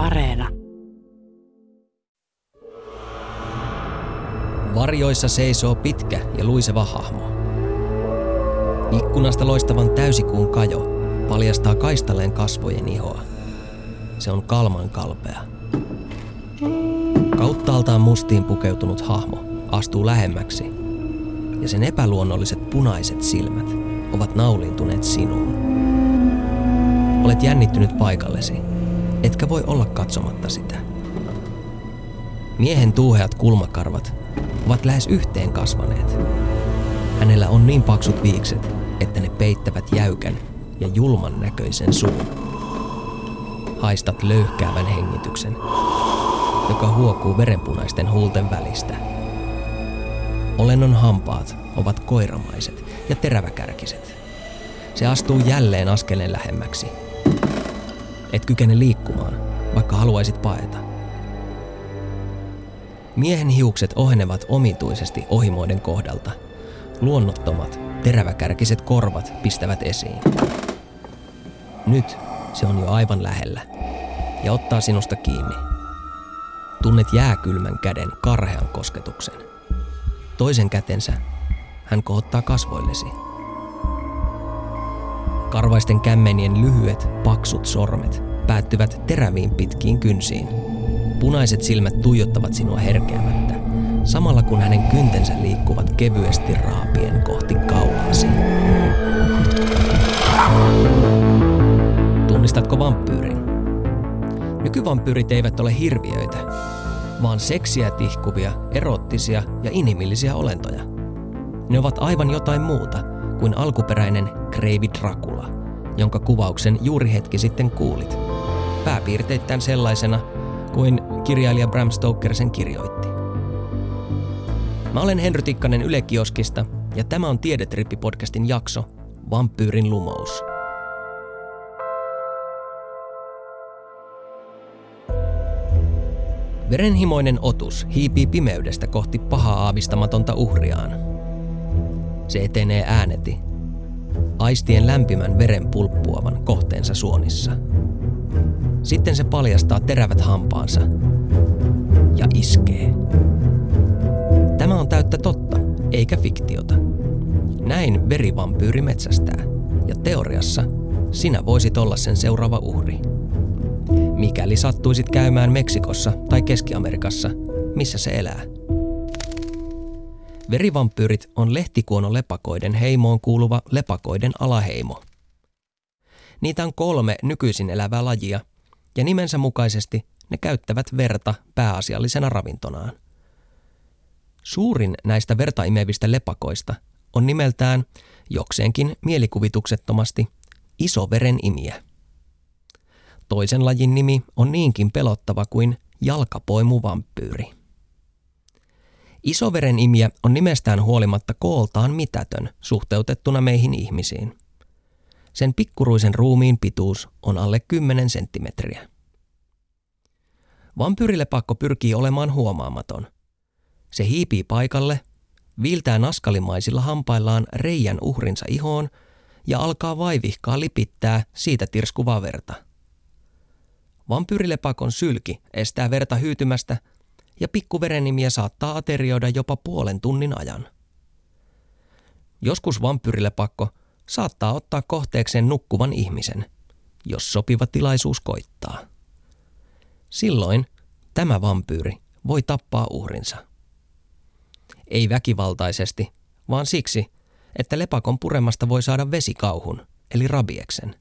Areena. Varjoissa seisoo pitkä ja luiseva hahmo. Ikkunasta loistavan täysikuun kajo paljastaa kaistalleen kasvojen ihoa. Se on kalman kalpea. Kauttaaltaan mustiin pukeutunut hahmo astuu lähemmäksi ja sen epäluonnolliset punaiset silmät ovat naulintuneet sinuun. Olet jännittynyt paikallesi, etkä voi olla katsomatta sitä. Miehen tuuheat kulmakarvat ovat lähes yhteen kasvaneet. Hänellä on niin paksut viikset, että ne peittävät jäykän ja julman näköisen suun. Haistat löyhkäävän hengityksen, joka huokuu verenpunaisten huulten välistä. Olennon hampaat ovat koiramaiset ja teräväkärkiset. Se astuu jälleen askeleen lähemmäksi. Et kykene liikkumaan, vaikka haluaisit paeta. Miehen hiukset ohenevat omituisesti ohimoiden kohdalta. Luonnottomat, teräväkärkiset korvat pistävät esiin. Nyt se on jo aivan lähellä ja ottaa sinusta kiinni. Tunnet jääkylmän käden karhean kosketuksen. Toisen kätensä hän kohottaa kasvoillesi. Karvaisten kämmenien lyhyet, paksut sormet päättyvät teräviin pitkiin kynsiin. Punaiset silmät tuijottavat sinua herkeämättä, samalla kun hänen kyntensä liikkuvat kevyesti raapien kohti kaulaasi. Tunnistatko vampyyrin? Nykyvampyyrit eivät ole hirviöitä, vaan seksiä tihkuvia, erottisia ja inhimillisiä olentoja. Ne ovat aivan jotain muuta kuin alkuperäinen Kreivi Dracula, jonka kuvauksen juuri hetki sitten kuulit. Pääpiirteittäin sellaisena kuin kirjailija Bram Stoker sen kirjoitti. Mä olen Henry Tikkanen Yle Kioskista ja tämä on Tiedetrippi-podcastin jakso Vampyyrin lumous. Verenhimoinen otus hiipii pimeydestä kohti pahaa aavistamatonta uhriaan. Se etenee ääneti, aistien lämpimän veren pulppuavan kohteensa suonissa. Sitten se paljastaa terävät hampaansa ja iskee. Tämä on täyttä totta, eikä fiktiota. Näin verivampyyri metsästää, ja teoriassa sinä voisit olla sen seuraava uhri. Mikäli sattuisit käymään Meksikossa tai Keski-Amerikassa, missä se elää. Verivampyyrit on lehtikuonolepakoiden heimoon kuuluva lepakoiden alaheimo. Niitä on kolme nykyisin elävää lajia, ja nimensä mukaisesti ne käyttävät verta pääasiallisena ravintonaan. Suurin näistä verta imevistä lepakoista on nimeltään jokseenkin mielikuvituksettomasti isoveren imiä. Toisen lajin nimi on niinkin pelottava kuin jalkapoimuvampyyri. Isoveren imiä on nimestään huolimatta kooltaan mitätön suhteutettuna meihin ihmisiin. Sen pikkuruisen ruumiin pituus on alle 10 senttimetriä. Vampyyrilepakko pyrkii olemaan huomaamaton. Se hiipii paikalle, viiltää naskalimaisilla hampaillaan reijän uhrinsa ihoon ja alkaa vaivihkaa lipittää siitä tirskuvaa verta – Vampyyrilepakon sylki estää verta hyytymästä ja pikkuverenimiä saattaa aterioida jopa puolen tunnin ajan. Joskus vampyyrilepakko saattaa ottaa kohteekseen nukkuvan ihmisen, jos sopiva tilaisuus koittaa. Silloin tämä vampyyri voi tappaa uhrinsa. Ei väkivaltaisesti, vaan siksi, että lepakon puremasta voi saada vesikauhun, eli rabieksen.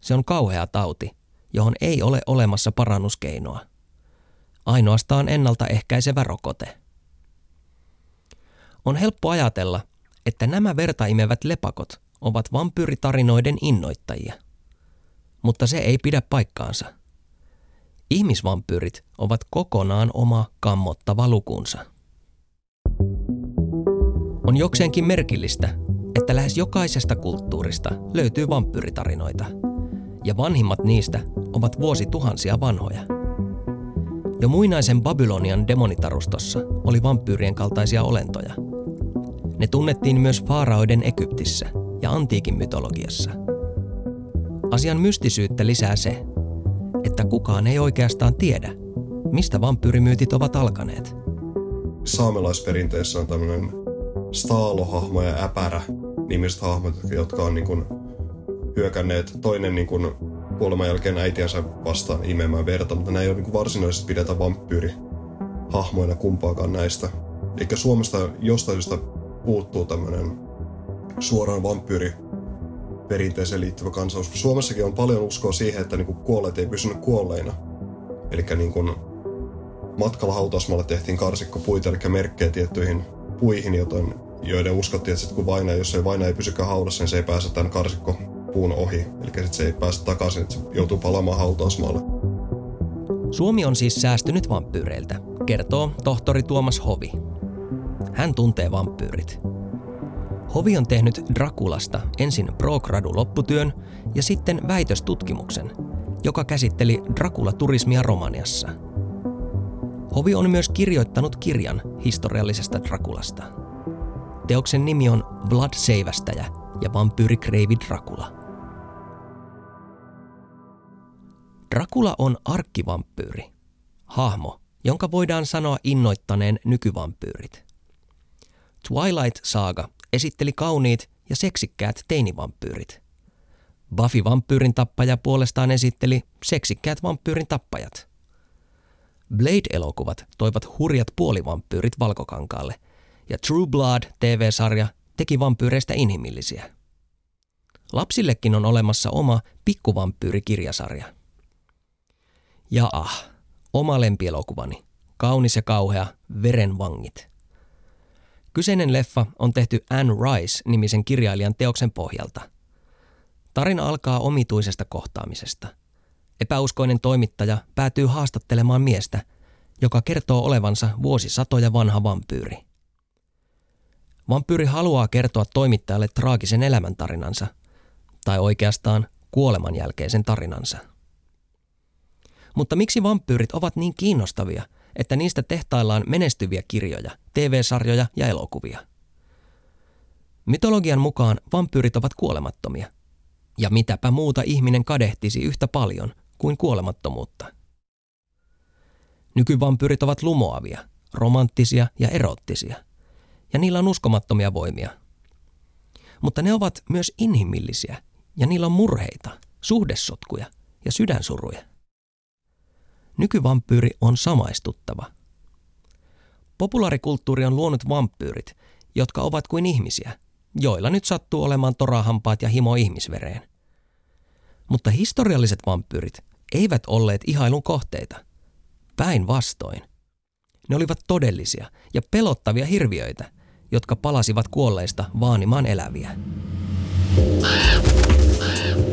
Se on kauhea tauti, johon ei ole olemassa parannuskeinoa. Ainoastaan ennaltaehkäisevä rokote. On helppo ajatella, että nämä vertaimevät lepakot ovat vampyyritarinoiden innoittajia. Mutta se ei pidä paikkaansa. Ihmisvampyyrit ovat kokonaan oma kammottava lukunsa. On jokseenkin merkillistä, että lähes jokaisesta kulttuurista löytyy vampyyritarinoita – ja vanhimmat niistä ovat vuosituhansia vanhoja. Jo muinaisen Babylonian demonitarustossa oli vampyyrien kaltaisia olentoja. Ne tunnettiin myös faaraoiden Egyptissä ja antiikin mytologiassa. Asian mystisyyttä lisää se, että kukaan ei oikeastaan tiedä, mistä vampyyrimyytit ovat alkaneet. Saamelaisperinteessä on tämmöinen staalohahmo ja äpärä nimiset hahmot, jotka on niin kuin hyökänneet toinen niin kuin kuoleman jälkeen äitiänsä vastaan imemään verta, mutta nämä ei ole niin varsinaisesti pidetä vampyyri hahmoina kumpaakaan näistä. Eikä Suomesta jostain syystä puuttuu tämmöinen suoraan vampyyri perinteeseen liittyvä kansausko. Suomessakin on paljon uskoa siihen, että niin kuolleet ei pysynyt kuolleina. Eli niin kuin matkalla hautausmaalle tehtiin karsikkopuita, eli merkkejä tiettyihin puihin, joten, joiden uskottiin, että kun vaina, jos ei vaina ei pysykään haudassa, niin se ei pääse tämän karsikkopuun ohi. Eli sitten se ei pääse takaisin, että se joutuu palaamaan hautausmaalle. Suomi on siis säästynyt vampyyreiltä, kertoo tohtori Tuomas Hovi. Hän tuntee vampyyrit. Hovi on tehnyt Drakulasta ensin pro-gradu lopputyön ja sitten väitöstutkimuksen, joka käsitteli Dracula-turismia Romaniassa. Hovi on myös kirjoittanut kirjan historiallisesta Drakulasta. Teoksen nimi on Vlad Seivästäjä ja vampyyri Kreivi Dracula. Dracula on arkkivampyyri, hahmo, jonka voidaan sanoa innoittaneen nykyvampyyrit. Twilight Saga esitteli kauniit ja seksikkäät teinivampyyrit. Buffy vampyyrin tappaja puolestaan esitteli seksikkäät vampyyrin tappajat. Blade-elokuvat toivat hurjat puolivampyyrit valkokankaalle, ja True Blood TV-sarja teki vampyyreistä inhimillisiä. Lapsillekin on olemassa oma pikkuvampyyrikirjasarja. Ja ah, oma lempielokuvani, kaunis ja kauhea Verenvangit – Kyseinen leffa on tehty Anne Rice-nimisen kirjailijan teoksen pohjalta. Tarina alkaa omituisesta kohtaamisesta. Epäuskoinen toimittaja päätyy haastattelemaan miestä, joka kertoo olevansa vuosisatoja vanha vampyyri. Vampyyri haluaa kertoa toimittajalle traagisen elämäntarinansa, tai oikeastaan kuoleman jälkeisen tarinansa. Mutta miksi vampyyrit ovat niin kiinnostavia – että niistä tehtaillaan menestyviä kirjoja, TV-sarjoja ja elokuvia. Mytologian mukaan vampyyrit ovat kuolemattomia. Ja mitäpä muuta ihminen kadehtisi yhtä paljon kuin kuolemattomuutta. Nykyvampyyrit ovat lumoavia, romanttisia ja erottisia. Ja niillä on uskomattomia voimia. Mutta ne ovat myös inhimillisiä ja niillä on murheita, suhdesotkuja ja sydänsuruja nykyvampyyri on samaistuttava. Populaarikulttuuri on luonut vampyyrit, jotka ovat kuin ihmisiä, joilla nyt sattuu olemaan torahampaat ja himo ihmisvereen. Mutta historialliset vampyyrit eivät olleet ihailun kohteita. Päinvastoin. Ne olivat todellisia ja pelottavia hirviöitä, jotka palasivat kuolleista vaanimaan eläviä.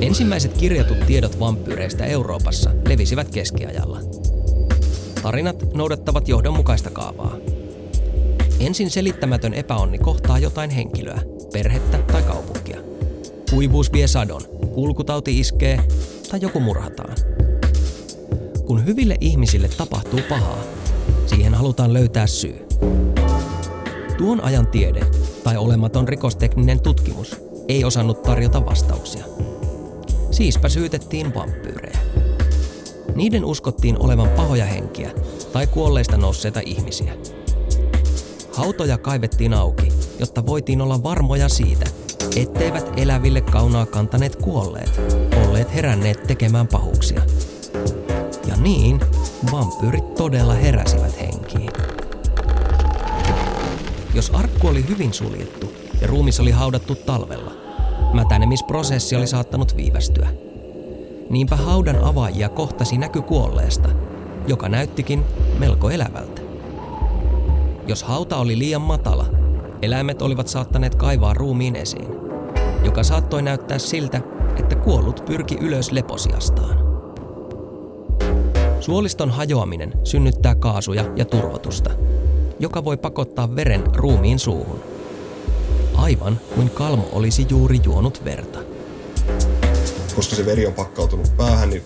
Ensimmäiset kirjatut tiedot vampyyreistä Euroopassa levisivät keskiajalla. Tarinat noudattavat johdonmukaista kaavaa. Ensin selittämätön epäonni kohtaa jotain henkilöä, perhettä tai kaupunkia. Kuivuus vie sadon, kulkutauti iskee tai joku murhataan. Kun hyville ihmisille tapahtuu pahaa, siihen halutaan löytää syy. Tuon ajan tiede tai olematon rikostekninen tutkimus ei osannut tarjota vastauksia. Siispä syytettiin vampyyrejä. Niiden uskottiin olevan pahoja henkiä tai kuolleista nousseita ihmisiä. Hautoja kaivettiin auki, jotta voitiin olla varmoja siitä, etteivät eläville kaunaa kantaneet kuolleet olleet heränneet tekemään pahuuksia. Ja niin vampyyrit todella heräsivät henkiin. Jos arkku oli hyvin suljettu ja ruumis oli haudattu talvella, Mätänemisprosessi oli saattanut viivästyä. Niinpä haudan avaajia kohtasi näky kuolleesta, joka näyttikin melko elävältä. Jos hauta oli liian matala, eläimet olivat saattaneet kaivaa ruumiin esiin, joka saattoi näyttää siltä, että kuollut pyrki ylös leposiastaan. Suoliston hajoaminen synnyttää kaasuja ja turvotusta, joka voi pakottaa veren ruumiin suuhun – aivan kuin kalmo olisi juuri juonut verta. Koska se veri on pakkautunut päähän, niin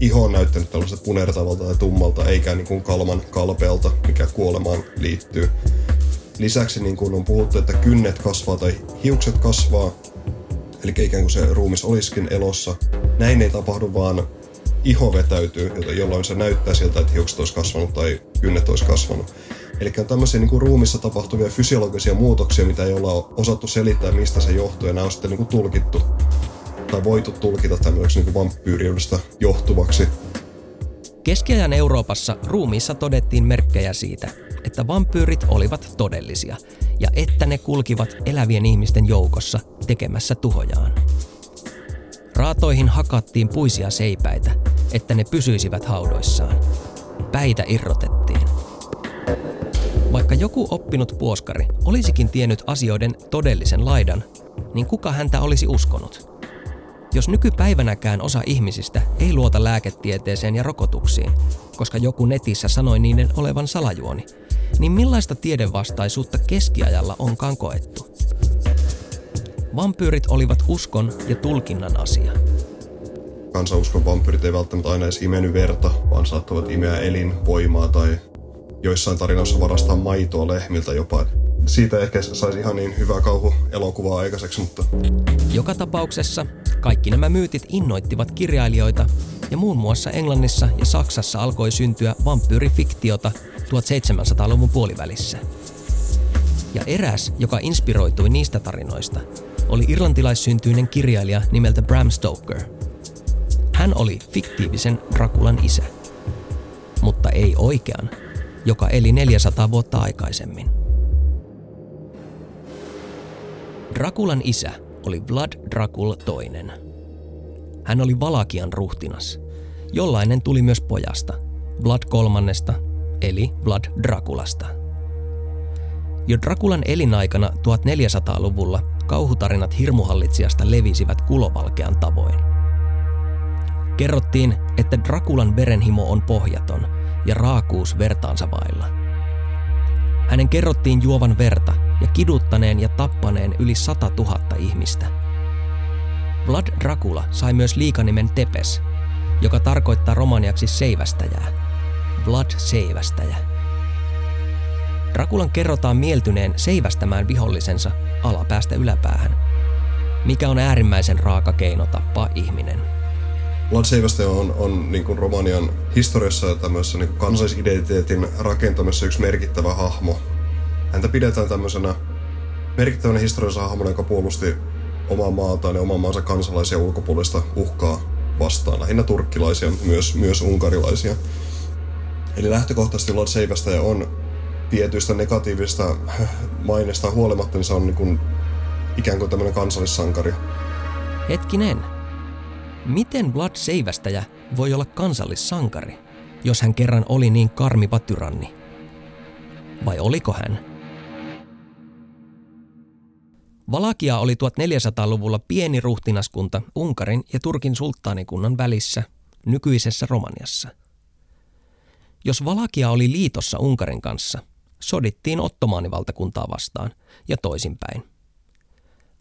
iho on näyttänyt tällaiselta punertavalta tai tummalta, eikä niin kuin kalman kalpealta, mikä kuolemaan liittyy. Lisäksi niin kuin on puhuttu, että kynnet kasvaa tai hiukset kasvaa, eli ikään kuin se ruumis olisikin elossa. Näin ei tapahdu, vaan iho vetäytyy, jolloin se näyttää siltä, että hiukset olisi kasvanut tai kynnet olisi kasvanut. Eli on tämmöisiä niin kuin ruumissa tapahtuvia fysiologisia muutoksia, mitä ei olla osattu selittää, mistä se johtuu, ja nämä on sitten niin kuin tulkittu tai voitu tulkita tämmöiseksi niin vampyyriydestä johtuvaksi. Keskiajan Euroopassa ruumiissa todettiin merkkejä siitä, että vampyyrit olivat todellisia ja että ne kulkivat elävien ihmisten joukossa tekemässä tuhojaan. Raatoihin hakattiin puisia seipäitä, että ne pysyisivät haudoissaan. Päitä irrotettiin. Vaikka joku oppinut puoskari olisikin tiennyt asioiden todellisen laidan, niin kuka häntä olisi uskonut? Jos nykypäivänäkään osa ihmisistä ei luota lääketieteeseen ja rokotuksiin, koska joku netissä sanoi niiden olevan salajuoni, niin millaista tiedevastaisuutta keskiajalla onkaan koettu? Vampyyrit olivat uskon ja tulkinnan asia. Kansauskon vampyyrit ei välttämättä aina edes imennyt verta, vaan saattavat imeä elinvoimaa tai joissain tarinoissa varastaa maitoa lehmiltä jopa. Siitä ehkä saisi ihan niin hyvää kauhuelokuvaa aikaiseksi, mutta... Joka tapauksessa kaikki nämä myytit innoittivat kirjailijoita ja muun muassa Englannissa ja Saksassa alkoi syntyä vampyyrifiktiota 1700-luvun puolivälissä. Ja eräs, joka inspiroitui niistä tarinoista, oli irlantilaissyntyinen kirjailija nimeltä Bram Stoker. Hän oli fiktiivisen Drakulan isä, mutta ei oikean, joka eli 400 vuotta aikaisemmin. Drakulan isä oli Vlad Dracul II. Hän oli Valakian ruhtinas. Jollainen tuli myös pojasta, Vlad kolmannesta, eli Vlad Drakulasta. Jo Drakulan elinaikana 1400-luvulla kauhutarinat hirmuhallitsijasta levisivät kulovalkean tavoin. Kerrottiin, että Drakulan verenhimo on pohjaton ja raakuus vertaansa vailla. Hänen kerrottiin juovan verta ja kiduttaneen ja tappaneen yli 100 000 ihmistä. Vlad Dracula sai myös liikanimen Tepes, joka tarkoittaa romaniaksi seivästäjää. Vlad Seivästäjä. Drakulan kerrotaan mieltyneen seivästämään vihollisensa alapäästä yläpäähän, mikä on äärimmäisen raaka keino tappaa ihminen. Vlad Seivästäjä on, on niin kuin Romanian historiassa tämmöisessä niin kansallisidentiteetin rakentamisessa yksi merkittävä hahmo. Häntä pidetään tämmöisenä merkittävänä historiallisena hahmona, joka puolusti omaa maataan ja oman maansa kansalaisia ulkopuolista uhkaa vastaan. Lähinnä turkkilaisia, myös, myös unkarilaisia. Eli lähtökohtaisesti Lord on tietyistä negatiivista mainesta huolimatta, niin se on niin kuin ikään kuin tämmöinen kansallissankari. Hetkinen. Miten Blood Seivästäjä voi olla kansallissankari, jos hän kerran oli niin karmiva tyranni? Vai oliko hän? Valakia oli 1400-luvulla pieni ruhtinaskunta Unkarin ja Turkin sulttaanikunnan välissä, nykyisessä Romaniassa. Jos Valakia oli liitossa Unkarin kanssa, sodittiin ottomaanivaltakuntaa vastaan ja toisinpäin.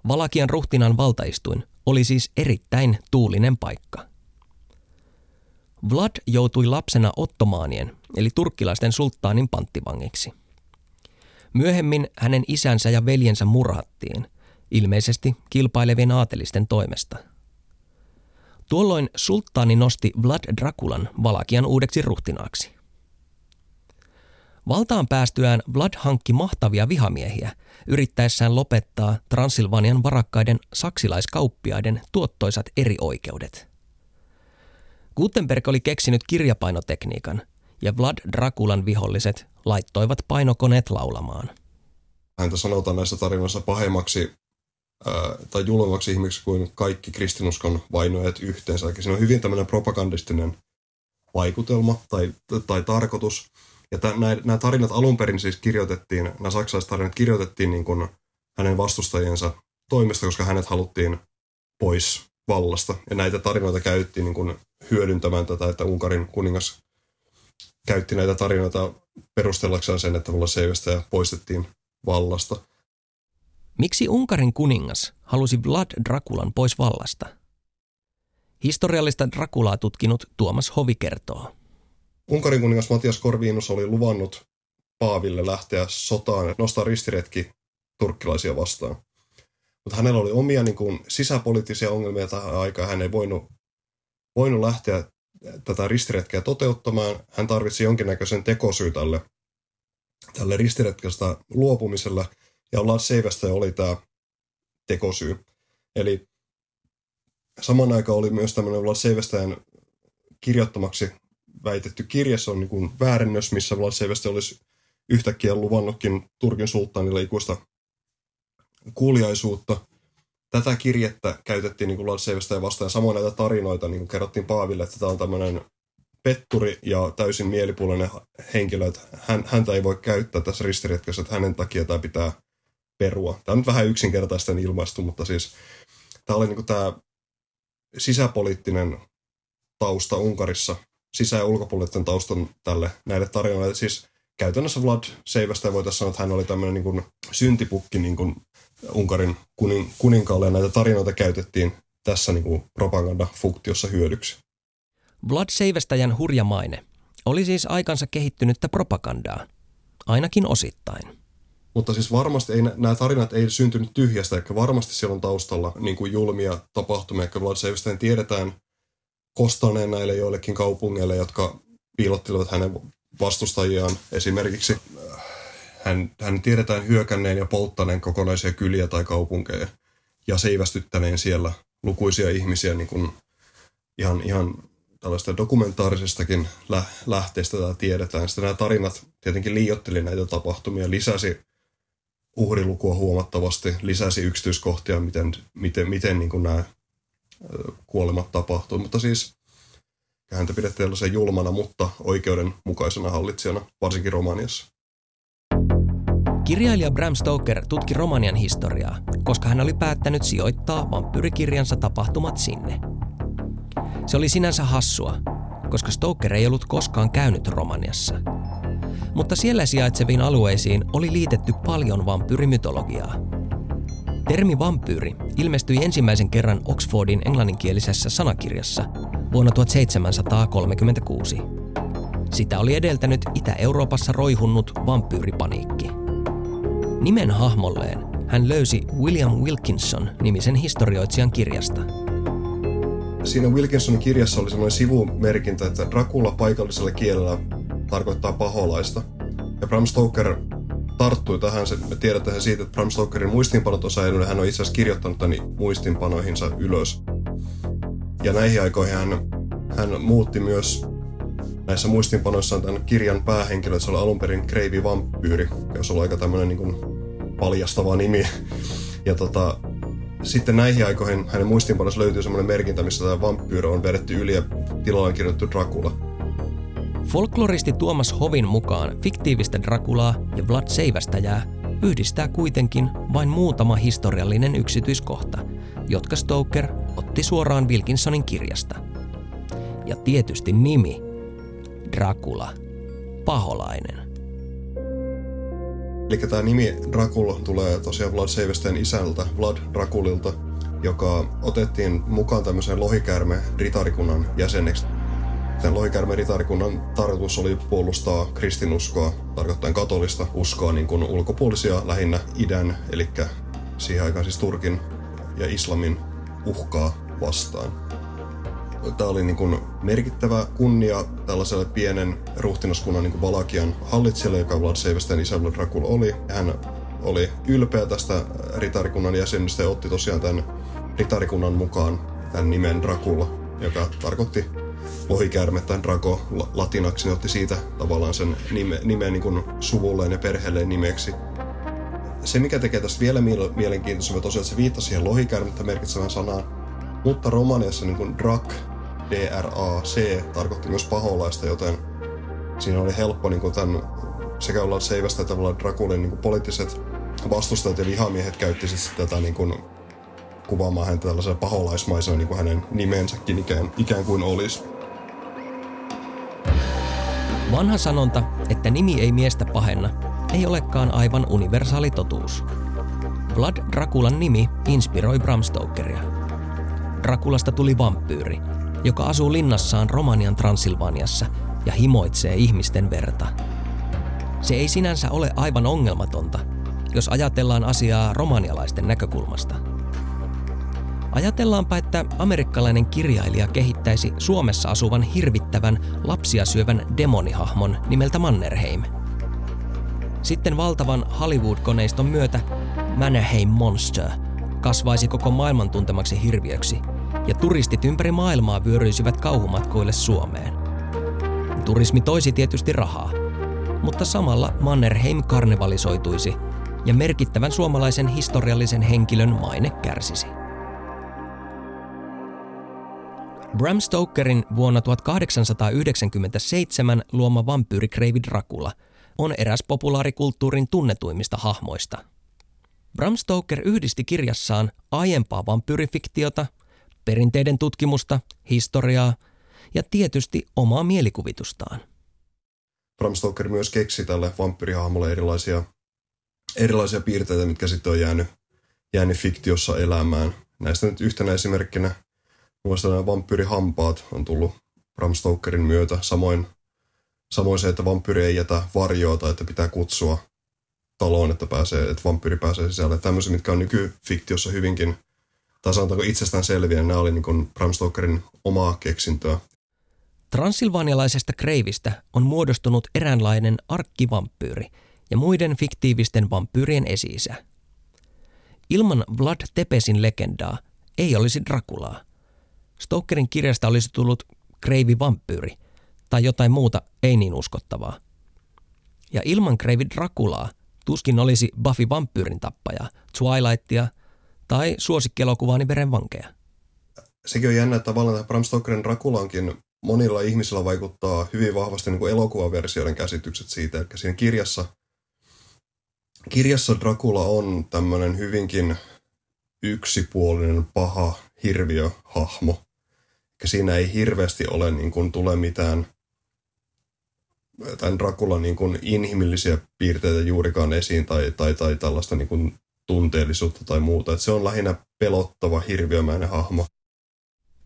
Valakian ruhtinan valtaistuin oli siis erittäin tuulinen paikka. Vlad joutui lapsena ottomaanien eli turkkilaisten sulttaanin panttivangiksi. Myöhemmin hänen isänsä ja veljensä murhattiin, ilmeisesti kilpailevien aatelisten toimesta. Tuolloin sulttaani nosti Vlad Drakulan Valakian uudeksi ruhtinaaksi. Valtaan päästyään Vlad hankki mahtavia vihamiehiä yrittäessään lopettaa Transilvanian varakkaiden saksilaiskauppiaiden tuottoisat erioikeudet. Gutenberg oli keksinyt kirjapainotekniikan ja Vlad Drakulan viholliset laittoivat painokoneet laulamaan. Häntä sanotaan näissä tarinoissa pahemmaksi tai julmaksi ihmiksi kuin kaikki kristinuskon vainoajat yhteensä. Eli siinä on hyvin tämmöinen propagandistinen vaikutelma tai, tai tarkoitus. Ja tämän, nämä tarinat alun perin siis kirjoitettiin, nämä saksalaiset tarinat kirjoitettiin niin kuin hänen vastustajiensa toimesta, koska hänet haluttiin pois vallasta. Ja näitä tarinoita käytettiin niin kuin hyödyntämään tätä, että Unkarin kuningas käytti näitä tarinoita perustellakseen sen, että seivästä poistettiin vallasta. Miksi Unkarin kuningas halusi Vlad Drakulan pois vallasta? Historiallista Drakulaa tutkinut Tuomas Hovi kertoo. Unkarin kuningas Matias Korviinus oli luvannut Paaville lähteä sotaan ja nostaa ristiretki turkkilaisia vastaan. Mutta hänellä oli omia niin kuin, sisäpoliittisia ongelmia tähän aikaan. Hän ei voinut, voinut lähteä tätä ristiretkeä toteuttamaan, hän tarvitsi jonkinnäköisen tekosyy tälle, tälle ristiretkestä luopumiselle, ja Vlad Seivästä oli tämä tekosyy. Eli saman aikaan oli myös tämmöinen Vlad Seivästäjän kirjoittamaksi väitetty kirja, se on niin kuin väärennös, missä Vlad Seivästä olisi yhtäkkiä luvannutkin Turkin sulttaanille ikuista kuuliaisuutta. Tätä kirjettä käytettiin niin Vlad vastaan. Samoin näitä tarinoita niin kuin kerrottiin Paaville, että tämä on tämmöinen petturi ja täysin mielipuolinen henkilö, että hän, häntä ei voi käyttää tässä ristiretkessä, että hänen takia tämä pitää perua. Tämä on nyt vähän yksinkertaisten ilmaistu, mutta siis tämä oli niin kuin tämä sisäpoliittinen tausta Unkarissa, sisä- ja ulkopoliittinen taustan tälle näille tarinoille. Siis käytännössä Vlad Seivästä voitaisiin sanoa, että hän oli tämmöinen niin kuin syntipukki niin kuin Unkarin kunin, kuninkaalle ja näitä tarinoita käytettiin tässä niin kuin propagandafunktiossa hyödyksi. Vlad Seivästäjän hurja maine oli siis aikansa kehittynyttä propagandaa, ainakin osittain. Mutta siis varmasti ei, nämä tarinat ei syntynyt tyhjästä, eikä varmasti siellä on taustalla niin kuin julmia tapahtumia, jotka Vlad Seivästäjän tiedetään kostaneen näille joillekin kaupungeille, jotka piilottelevat hänen vastustajiaan. Esimerkiksi hän, hän tiedetään hyökänneen ja polttaneen kokonaisia kyliä tai kaupunkeja ja seivästyttäneen siellä lukuisia ihmisiä niin kuin ihan, ihan tällaista dokumentaarisestakin lä- lähteestä tätä tiedetään. Sitten nämä tarinat tietenkin liiotteli näitä tapahtumia, lisäsi uhrilukua huomattavasti, lisäsi yksityiskohtia, miten, miten, miten niin kuin nämä kuolemat tapahtuu. Mutta siis häntä pidettiin tällaisen julmana, mutta oikeudenmukaisena hallitsijana, varsinkin Romaniassa. Kirjailija Bram Stoker tutki Romanian historiaa, koska hän oli päättänyt sijoittaa vampyrikirjansa tapahtumat sinne. Se oli sinänsä hassua, koska Stoker ei ollut koskaan käynyt Romaniassa. Mutta siellä sijaitseviin alueisiin oli liitetty paljon vampyrimytologiaa. Termi vampyyri ilmestyi ensimmäisen kerran Oxfordin englanninkielisessä sanakirjassa vuonna 1736. Sitä oli edeltänyt Itä-Euroopassa roihunnut vampyyripaniikki. Nimen hahmolleen hän löysi William Wilkinson-nimisen historioitsijan kirjasta. Siinä Wilkinsonin kirjassa oli semmoinen sivumerkintä, että Dracula paikallisella kielellä tarkoittaa paholaista. Ja Bram Stoker tarttui tähän. Me tiedetään siitä, että Bram Stokerin muistinpanot on säilynyt. Hän on itse asiassa kirjoittanut tänne muistinpanoihinsa ylös. Ja näihin aikoihin hän, hän muutti myös näissä muistinpanoissa on tämän kirjan päähenkilö, että se oli alun perin Kreivi Vampyyri, jos on aika tämmöinen niin paljastava nimi. Ja tota, sitten näihin aikoihin hänen muistinpanossa löytyy semmoinen merkintä, missä tämä vampyyri on vedetty yli ja tilalla on kirjoitettu Dracula. Folkloristi Tuomas Hovin mukaan fiktiivistä Draculaa ja Vlad Seivästäjää yhdistää kuitenkin vain muutama historiallinen yksityiskohta, jotka Stoker otti suoraan Wilkinsonin kirjasta. Ja tietysti nimi, Dracula, paholainen. Eli tämä nimi Dracula tulee tosiaan Vlad Seivesten isältä, Vlad Draculilta, joka otettiin mukaan tämmöiseen lohikärme ritarikunnan jäseneksi. Tämän lohikärme ritarikunnan tarkoitus oli puolustaa kristinuskoa, tarkoittaen katolista uskoa niin kuin ulkopuolisia lähinnä idän, eli siihen aikaan siis Turkin ja islamin uhkaa vastaan. Tämä oli niin kuin merkittävä kunnia tällaiselle pienen ruhtinaskunnan niin Valakian hallitsijalle, joka Vlad Seivästen isä Dracul oli. Hän oli ylpeä tästä ritarikunnan jäsenistä ja otti tosiaan tämän ritarikunnan mukaan tämän nimen Dracula, joka tarkoitti lohikäärmettä Draco latinaksi, niin otti siitä tavallaan sen nime, nimen niin kuin suvulleen ja perheelleen nimeksi. Se, mikä tekee tästä vielä mielenkiintoisemmin, tosiaan, että se viittasi siihen lohikäärmettä merkitsevään sanaan, mutta Romaniassa niin kuin Drak DRAC tarkoitti myös paholaista, joten siinä oli helppo niin kuin tämän, sekä olla Seivästä että tavallaan Drakulin niin poliittiset vastustajat ja vihamiehet käytti sitten tätä niin kuin, kuvaamaan häntä tällaisena paholaismaisena, niin kuin hänen nimensäkin ikään, ikään kuin olisi. Vanha sanonta, että nimi ei miestä pahenna, ei olekaan aivan universaali totuus. Vlad Drakulan nimi inspiroi Bram Stokeria. Drakulasta tuli vampyyri, joka asuu linnassaan Romanian Transilvaniassa ja himoitsee ihmisten verta. Se ei sinänsä ole aivan ongelmatonta, jos ajatellaan asiaa romanialaisten näkökulmasta. Ajatellaanpa, että amerikkalainen kirjailija kehittäisi Suomessa asuvan hirvittävän lapsia syövän demonihahmon nimeltä Mannerheim. Sitten valtavan Hollywood-koneiston myötä Mannerheim Monster kasvaisi koko maailman tuntemaksi hirviöksi, ja turistit ympäri maailmaa vyöryisivät kauhumatkoille Suomeen. Turismi toisi tietysti rahaa, mutta samalla Mannerheim karnevalisoituisi ja merkittävän suomalaisen historiallisen henkilön maine kärsisi. Bram Stokerin vuonna 1897 luoma vampyyri Kreivi Dracula on eräs populaarikulttuurin tunnetuimmista hahmoista. Bram Stoker yhdisti kirjassaan aiempaa vampyyrifiktiota, perinteiden tutkimusta, historiaa ja tietysti omaa mielikuvitustaan. Bram Stoker myös keksi tälle vampyrihahmolle erilaisia, erilaisia piirteitä, mitkä sitten on jäänyt, jäänyt fiktiossa elämään. Näistä nyt yhtenä esimerkkinä Muista nämä vampyyrihampaat on tullut Bram Stokerin myötä. Samoin, samoin se, että vampyyri ei jätä varjoa tai että pitää kutsua taloon, että, pääsee, että vampyyri pääsee sisälle. Tämmöisiä, mitkä on nykyfiktiossa hyvinkin, tai sanotaanko itsestään selviä, nämä oli niin Bram Stokerin omaa keksintöä. Transilvanialaisesta kreivistä on muodostunut eräänlainen arkkivampyyri ja muiden fiktiivisten vampyyrien esiisä. Ilman Vlad Tepesin legendaa ei olisi Drakulaa – Stokerin kirjasta olisi tullut Kreivi vampyyri tai jotain muuta ei niin uskottavaa. Ja ilman Kreivi Drakulaa tuskin olisi Buffy vampyyrin tappaja, Twilightia tai suosikkielokuvaani verenvankeja. Sekin on jännä, että tavallaan Bram Stokerin Draculaankin monilla ihmisillä vaikuttaa hyvin vahvasti niin elokuvaversioiden käsitykset siitä. Eli siinä kirjassa, kirjassa Dracula on tämmöinen hyvinkin yksipuolinen paha hirviöhahmo. Siinä ei hirveästi ole niin kuin, tule mitään tämän Drakulan niin kuin, inhimillisiä piirteitä juurikaan esiin tai, tai, tai tällaista niin kuin, tunteellisuutta tai muuta. Et se on lähinnä pelottava, hirviömäinen hahmo.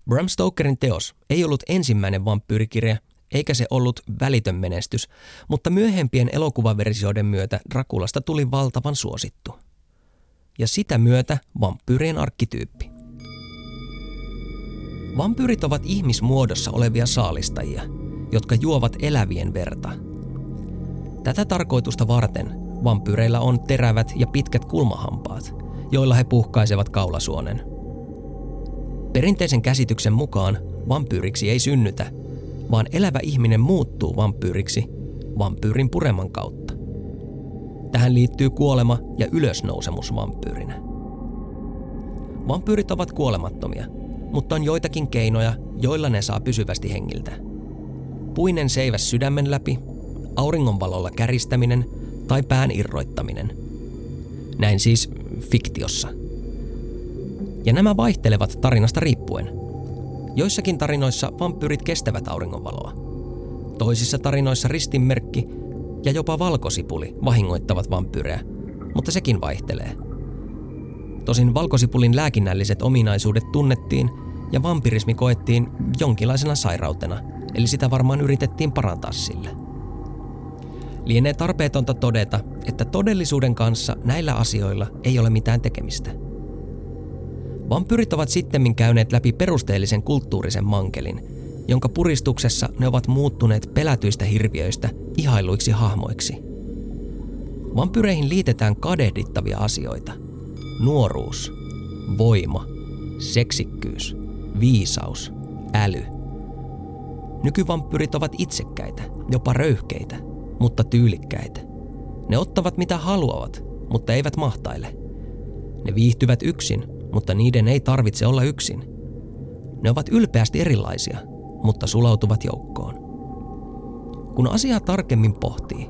Bram Stokerin teos ei ollut ensimmäinen vampyyrikirja, eikä se ollut välitön menestys, mutta myöhempien elokuvaversioiden myötä Drakulasta tuli valtavan suosittu. Ja sitä myötä vampyyrien arkkityyppi. Vampyyrit ovat ihmismuodossa olevia saalistajia, jotka juovat elävien verta. Tätä tarkoitusta varten vampyyreillä on terävät ja pitkät kulmahampaat, joilla he puhkaisevat kaulasuonen. Perinteisen käsityksen mukaan vampyyriksi ei synnytä, vaan elävä ihminen muuttuu vampyyriksi vampyyrin pureman kautta. Tähän liittyy kuolema ja ylösnousemus vampyyrinä. Vampyyrit ovat kuolemattomia – mutta on joitakin keinoja, joilla ne saa pysyvästi hengiltä. Puinen seiväs sydämen läpi, auringonvalolla käristäminen tai pään irroittaminen. Näin siis fiktiossa. Ja nämä vaihtelevat tarinasta riippuen. Joissakin tarinoissa vampyyrit kestävät auringonvaloa. Toisissa tarinoissa ristinmerkki ja jopa valkosipuli vahingoittavat vampyyrejä, mutta sekin vaihtelee – Tosin valkosipulin lääkinnälliset ominaisuudet tunnettiin ja vampirismi koettiin jonkinlaisena sairautena, eli sitä varmaan yritettiin parantaa sille. Lienee tarpeetonta todeta, että todellisuuden kanssa näillä asioilla ei ole mitään tekemistä. Vampyrit ovat sittemmin käyneet läpi perusteellisen kulttuurisen mankelin, jonka puristuksessa ne ovat muuttuneet pelätyistä hirviöistä ihailuiksi hahmoiksi. Vampyreihin liitetään kadehdittavia asioita – nuoruus, voima, seksikkyys, viisaus, äly. Nykyvampyrit ovat itsekkäitä, jopa röyhkeitä, mutta tyylikkäitä. Ne ottavat mitä haluavat, mutta eivät mahtaile. Ne viihtyvät yksin, mutta niiden ei tarvitse olla yksin. Ne ovat ylpeästi erilaisia, mutta sulautuvat joukkoon. Kun asiaa tarkemmin pohtii,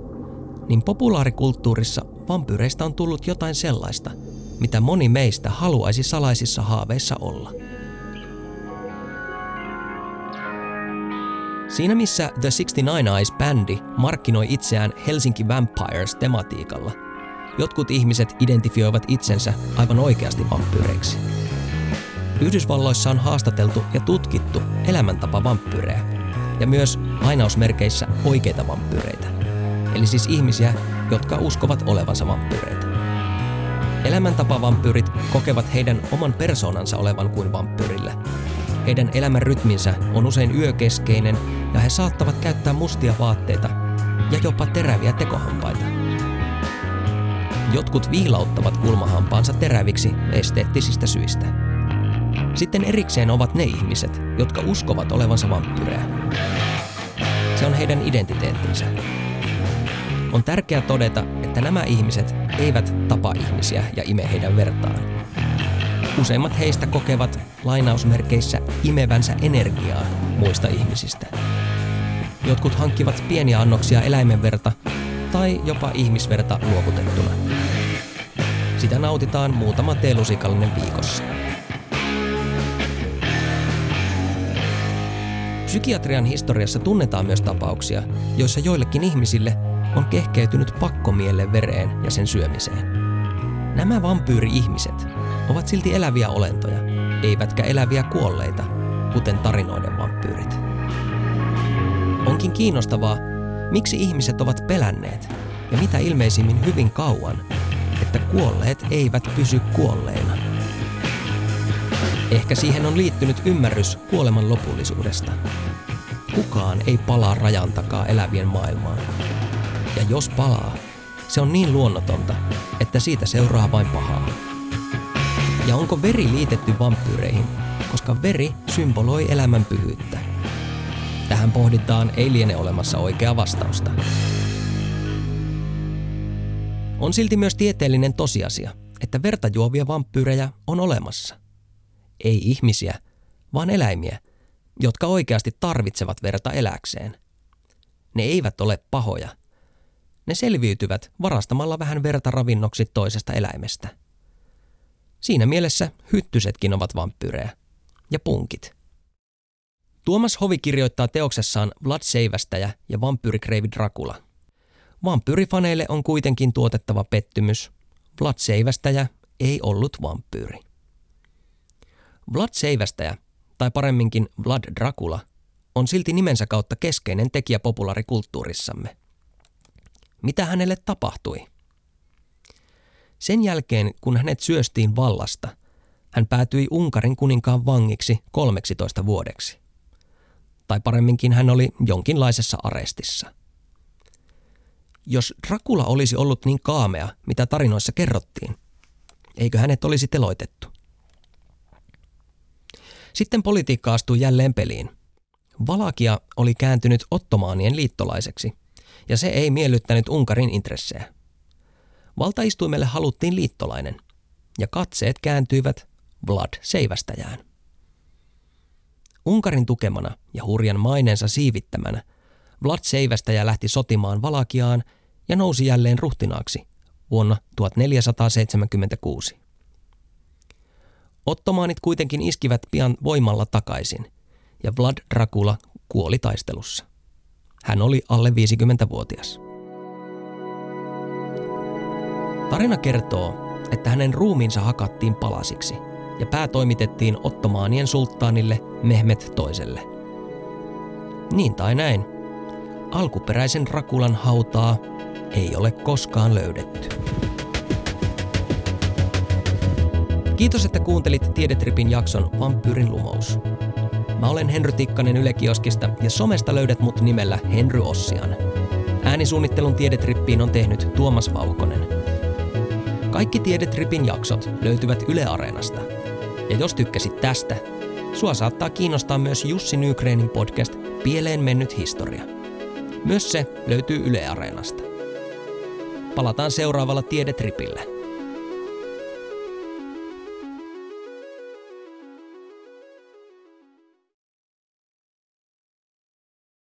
niin populaarikulttuurissa vampyreistä on tullut jotain sellaista – mitä moni meistä haluaisi salaisissa haaveissa olla. Siinä missä The 69 Eyes-bändi markkinoi itseään Helsinki Vampires-tematiikalla, jotkut ihmiset identifioivat itsensä aivan oikeasti vampyyreiksi. Yhdysvalloissa on haastateltu ja tutkittu elämäntapa vampyyrejä ja myös lainausmerkeissä oikeita vampyyreitä. Eli siis ihmisiä, jotka uskovat olevansa vampyyreitä. Elämäntapavampyyrit kokevat heidän oman persoonansa olevan kuin vampyyrillä. Heidän elämän rytminsä on usein yökeskeinen ja he saattavat käyttää mustia vaatteita ja jopa teräviä tekohampaita. Jotkut viilauttavat kulmahampaansa teräviksi esteettisistä syistä. Sitten erikseen ovat ne ihmiset, jotka uskovat olevansa vampyyrejä. Se on heidän identiteettinsä. On tärkeää todeta, että nämä ihmiset eivät tapa ihmisiä ja ime heidän vertaan. Useimmat heistä kokevat lainausmerkeissä imevänsä energiaa muista ihmisistä. Jotkut hankkivat pieniä annoksia eläimen verta tai jopa ihmisverta luovutettuna. Sitä nautitaan muutama teelusikallinen viikossa. Psykiatrian historiassa tunnetaan myös tapauksia, joissa joillekin ihmisille on kehkeytynyt pakkomielle vereen ja sen syömiseen. Nämä vampyyri-ihmiset ovat silti eläviä olentoja, eivätkä eläviä kuolleita, kuten tarinoiden vampyyrit. Onkin kiinnostavaa, miksi ihmiset ovat pelänneet, ja mitä ilmeisimmin hyvin kauan, että kuolleet eivät pysy kuolleina. Ehkä siihen on liittynyt ymmärrys kuoleman lopullisuudesta. Kukaan ei palaa rajan takaa elävien maailmaan. Ja jos palaa, se on niin luonnotonta, että siitä seuraa vain pahaa. Ja onko veri liitetty vampyyreihin, koska veri symboloi elämän pyhyyttä? Tähän pohditaan ei liene olemassa oikea vastausta. On silti myös tieteellinen tosiasia, että verta juovia vampyyrejä on olemassa. Ei ihmisiä, vaan eläimiä, jotka oikeasti tarvitsevat verta eläkseen. Ne eivät ole pahoja. Ne selviytyvät varastamalla vähän verta ravinnoksi toisesta eläimestä. Siinä mielessä hyttysetkin ovat vampyyrejä. Ja punkit. Tuomas Hovi kirjoittaa teoksessaan Vlad Seivästäjä ja vampyyrikreivi Dracula. Vampyyrifaneille on kuitenkin tuotettava pettymys. Vlad Seivästäjä ei ollut vampyyri. Vlad Seivästäjä, tai paremminkin Vlad Dracula, on silti nimensä kautta keskeinen tekijä populaarikulttuurissamme. Mitä hänelle tapahtui? Sen jälkeen, kun hänet syöstiin vallasta, hän päätyi Unkarin kuninkaan vangiksi 13 vuodeksi. Tai paremminkin hän oli jonkinlaisessa arestissa. Jos Dracula olisi ollut niin kaamea, mitä tarinoissa kerrottiin, eikö hänet olisi teloitettu? Sitten politiikka astui jälleen peliin. Valakia oli kääntynyt ottomaanien liittolaiseksi, ja se ei miellyttänyt Unkarin intressejä. Valtaistuimelle haluttiin liittolainen, ja katseet kääntyivät Vlad seivästäjään. Unkarin tukemana ja hurjan maineensa siivittämänä Vlad seivästäjä lähti sotimaan Valakiaan ja nousi jälleen ruhtinaaksi vuonna 1476. Ottomaanit kuitenkin iskivät pian voimalla takaisin, ja Vlad Dracula kuoli taistelussa. Hän oli alle 50-vuotias. Tarina kertoo, että hänen ruumiinsa hakattiin palasiksi ja pää toimitettiin ottomaanien sulttaanille Mehmet toiselle. Niin tai näin, alkuperäisen Rakulan hautaa ei ole koskaan löydetty. Kiitos, että kuuntelit Tiedetripin jakson Vampyyrin lumous. Mä olen Henry Tikkanen Yle Kioskista ja somesta löydät mut nimellä Henry Ossian. Äänisuunnittelun Tiedetrippiin on tehnyt Tuomas Vaukonen. Kaikki Tiedetripin jaksot löytyvät Yle Areenasta. Ja jos tykkäsit tästä, sua saattaa kiinnostaa myös Jussi Nygreenin podcast Pieleen mennyt historia. Myös se löytyy Yle Areenasta. Palataan seuraavalla Tiedetripillä.